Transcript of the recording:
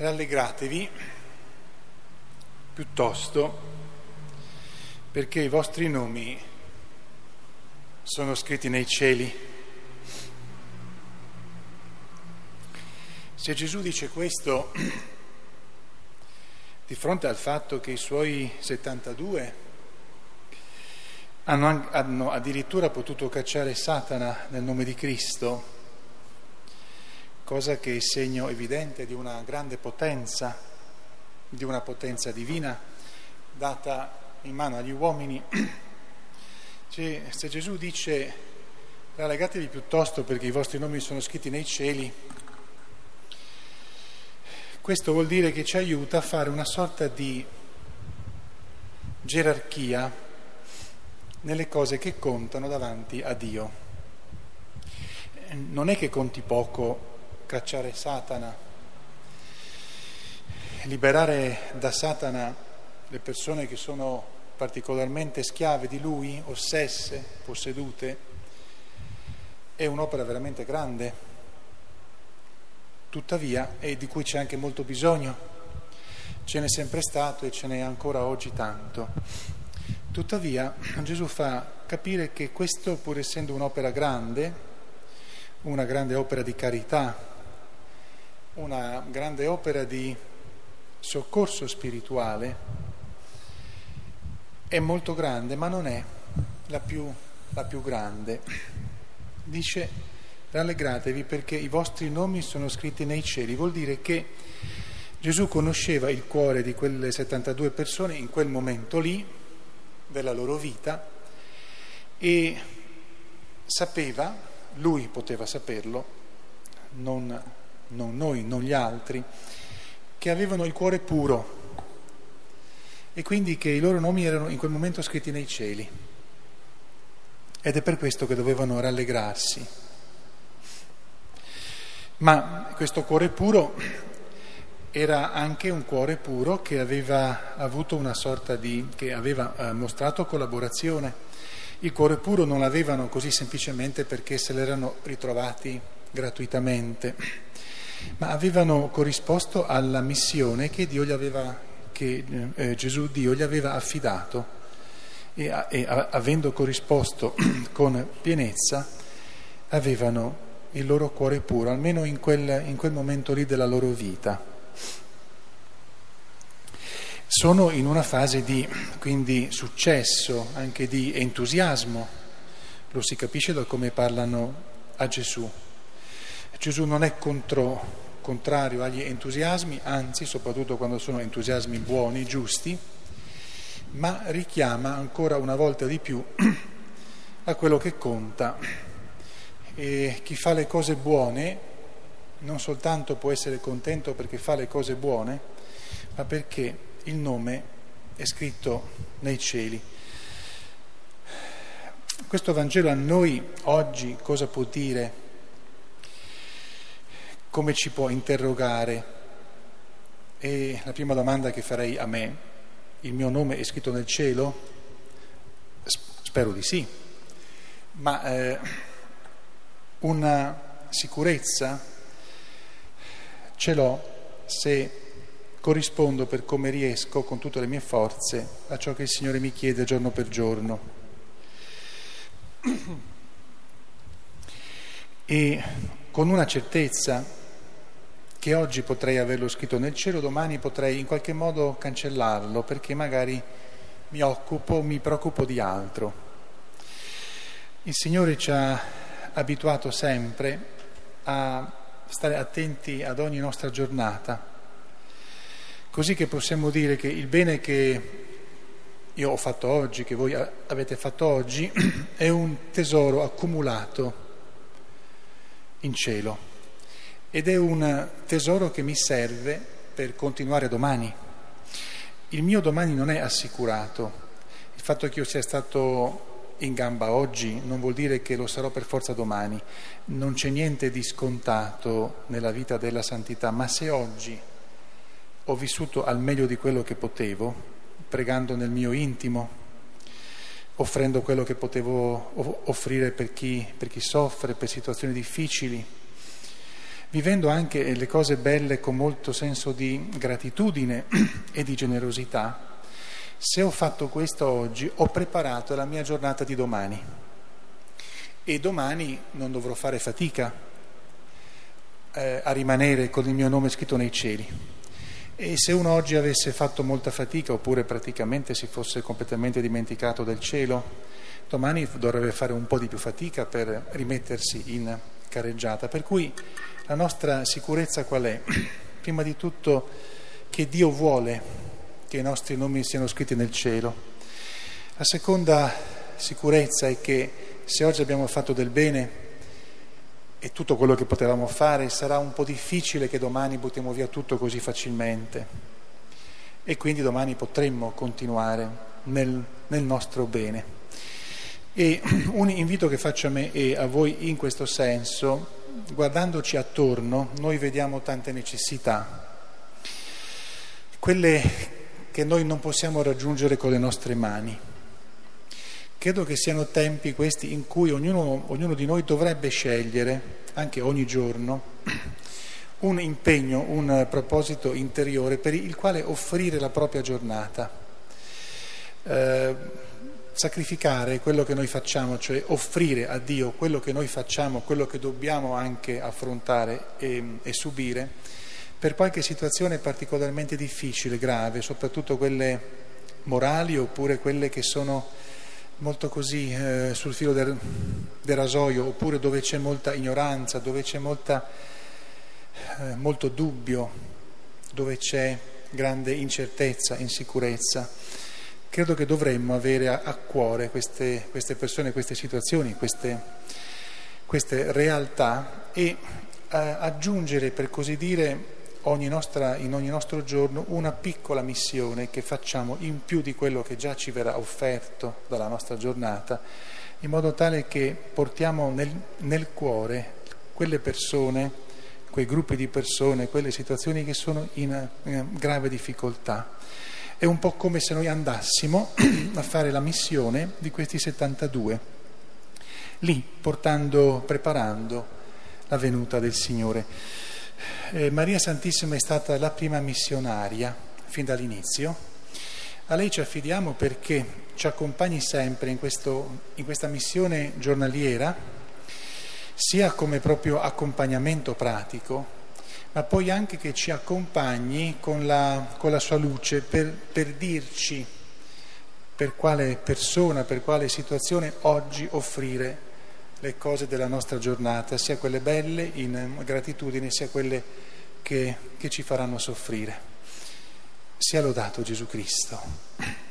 rallegratevi piuttosto perché i vostri nomi sono scritti nei cieli. Se Gesù dice questo di fronte al fatto che i suoi 72 hanno, hanno addirittura potuto cacciare Satana nel nome di Cristo, cosa che è segno evidente di una grande potenza, di una potenza divina data in mano agli uomini. Cioè, se Gesù dice rallegatevi piuttosto perché i vostri nomi sono scritti nei cieli, questo vuol dire che ci aiuta a fare una sorta di gerarchia nelle cose che contano davanti a Dio. Non è che conti poco cacciare Satana, liberare da Satana le persone che sono particolarmente schiave di lui, ossesse, possedute, è un'opera veramente grande, tuttavia, e di cui c'è anche molto bisogno, ce n'è sempre stato e ce n'è ancora oggi tanto. Tuttavia Gesù fa capire che questo, pur essendo un'opera grande, una grande opera di carità, una grande opera di soccorso spirituale, è molto grande, ma non è la più, la più grande. Dice, rallegratevi perché i vostri nomi sono scritti nei cieli, vuol dire che Gesù conosceva il cuore di quelle 72 persone in quel momento lì, della loro vita, e sapeva, lui poteva saperlo, non non noi, non gli altri, che avevano il cuore puro e quindi che i loro nomi erano in quel momento scritti nei cieli. Ed è per questo che dovevano rallegrarsi. Ma questo cuore puro era anche un cuore puro che aveva avuto una sorta di, che aveva eh, mostrato collaborazione. Il cuore puro non l'avevano così semplicemente perché se l'erano ritrovati gratuitamente ma avevano corrisposto alla missione che, aveva, che eh, Gesù Dio gli aveva affidato e, e avendo corrisposto con pienezza avevano il loro cuore puro, almeno in quel, in quel momento lì della loro vita. Sono in una fase di quindi successo, anche di entusiasmo, lo si capisce da come parlano a Gesù. Gesù non è contro, contrario agli entusiasmi, anzi, soprattutto quando sono entusiasmi buoni, giusti, ma richiama ancora una volta di più a quello che conta. E chi fa le cose buone non soltanto può essere contento perché fa le cose buone, ma perché il nome è scritto nei cieli. Questo Vangelo a noi oggi cosa può dire? Come ci può interrogare? E la prima domanda che farei a me, il mio nome è scritto nel cielo? Spero di sì, ma eh, una sicurezza ce l'ho se corrispondo per come riesco con tutte le mie forze a ciò che il Signore mi chiede giorno per giorno. E con una certezza che oggi potrei averlo scritto nel cielo, domani potrei in qualche modo cancellarlo perché magari mi occupo, mi preoccupo di altro. Il Signore ci ha abituato sempre a stare attenti ad ogni nostra giornata, così che possiamo dire che il bene che io ho fatto oggi, che voi avete fatto oggi, è un tesoro accumulato in cielo ed è un tesoro che mi serve per continuare domani. Il mio domani non è assicurato. Il fatto che io sia stato in gamba oggi non vuol dire che lo sarò per forza domani. Non c'è niente di scontato nella vita della santità, ma se oggi ho vissuto al meglio di quello che potevo, pregando nel mio intimo, offrendo quello che potevo offrire per chi, per chi soffre, per situazioni difficili, vivendo anche le cose belle con molto senso di gratitudine e di generosità, se ho fatto questo oggi, ho preparato la mia giornata di domani e domani non dovrò fare fatica eh, a rimanere con il mio nome scritto nei cieli. E se uno oggi avesse fatto molta fatica oppure praticamente si fosse completamente dimenticato del cielo, domani dovrebbe fare un po' di più fatica per rimettersi in carreggiata. Per cui la nostra sicurezza qual è? Prima di tutto che Dio vuole che i nostri nomi siano scritti nel cielo. La seconda sicurezza è che se oggi abbiamo fatto del bene e tutto quello che potevamo fare, sarà un po' difficile che domani buttiamo via tutto così facilmente. E quindi domani potremmo continuare nel, nel nostro bene. E un invito che faccio a me e a voi in questo senso, guardandoci attorno, noi vediamo tante necessità. Quelle che noi non possiamo raggiungere con le nostre mani. Credo che siano tempi questi in cui ognuno, ognuno di noi dovrebbe scegliere, anche ogni giorno, un impegno, un proposito interiore per il quale offrire la propria giornata. Eh, sacrificare quello che noi facciamo, cioè offrire a Dio quello che noi facciamo, quello che dobbiamo anche affrontare e, e subire, per qualche situazione particolarmente difficile, grave, soprattutto quelle morali oppure quelle che sono molto così eh, sul filo del, del, rasoio, oppure dove c'è molta ignoranza, dove c'è molta, eh, molto dubbio, dove c'è grande incertezza, insicurezza. Credo che dovremmo avere a, a cuore queste, queste, persone, queste situazioni, queste, queste realtà e eh, aggiungere, per così dire, ogni nostra, in ogni nostro giorno una piccola missione che facciamo in più di quello che già ci verrà offerto dalla nostra giornata, in modo tale che portiamo nel, nel cuore quelle persone, quei gruppi di persone, quelle situazioni che sono in, in grave difficoltà. È un po' come se noi andassimo a fare la missione di questi 72, lì portando, preparando la venuta del Signore. Eh, Maria Santissima è stata la prima missionaria fin dall'inizio. A lei ci affidiamo perché ci accompagni sempre in, questo, in questa missione giornaliera, sia come proprio accompagnamento pratico, ma poi anche che ci accompagni con la, con la sua luce per, per dirci per quale persona, per quale situazione oggi offrire le cose della nostra giornata, sia quelle belle in gratitudine, sia quelle che, che ci faranno soffrire. Sia lodato Gesù Cristo.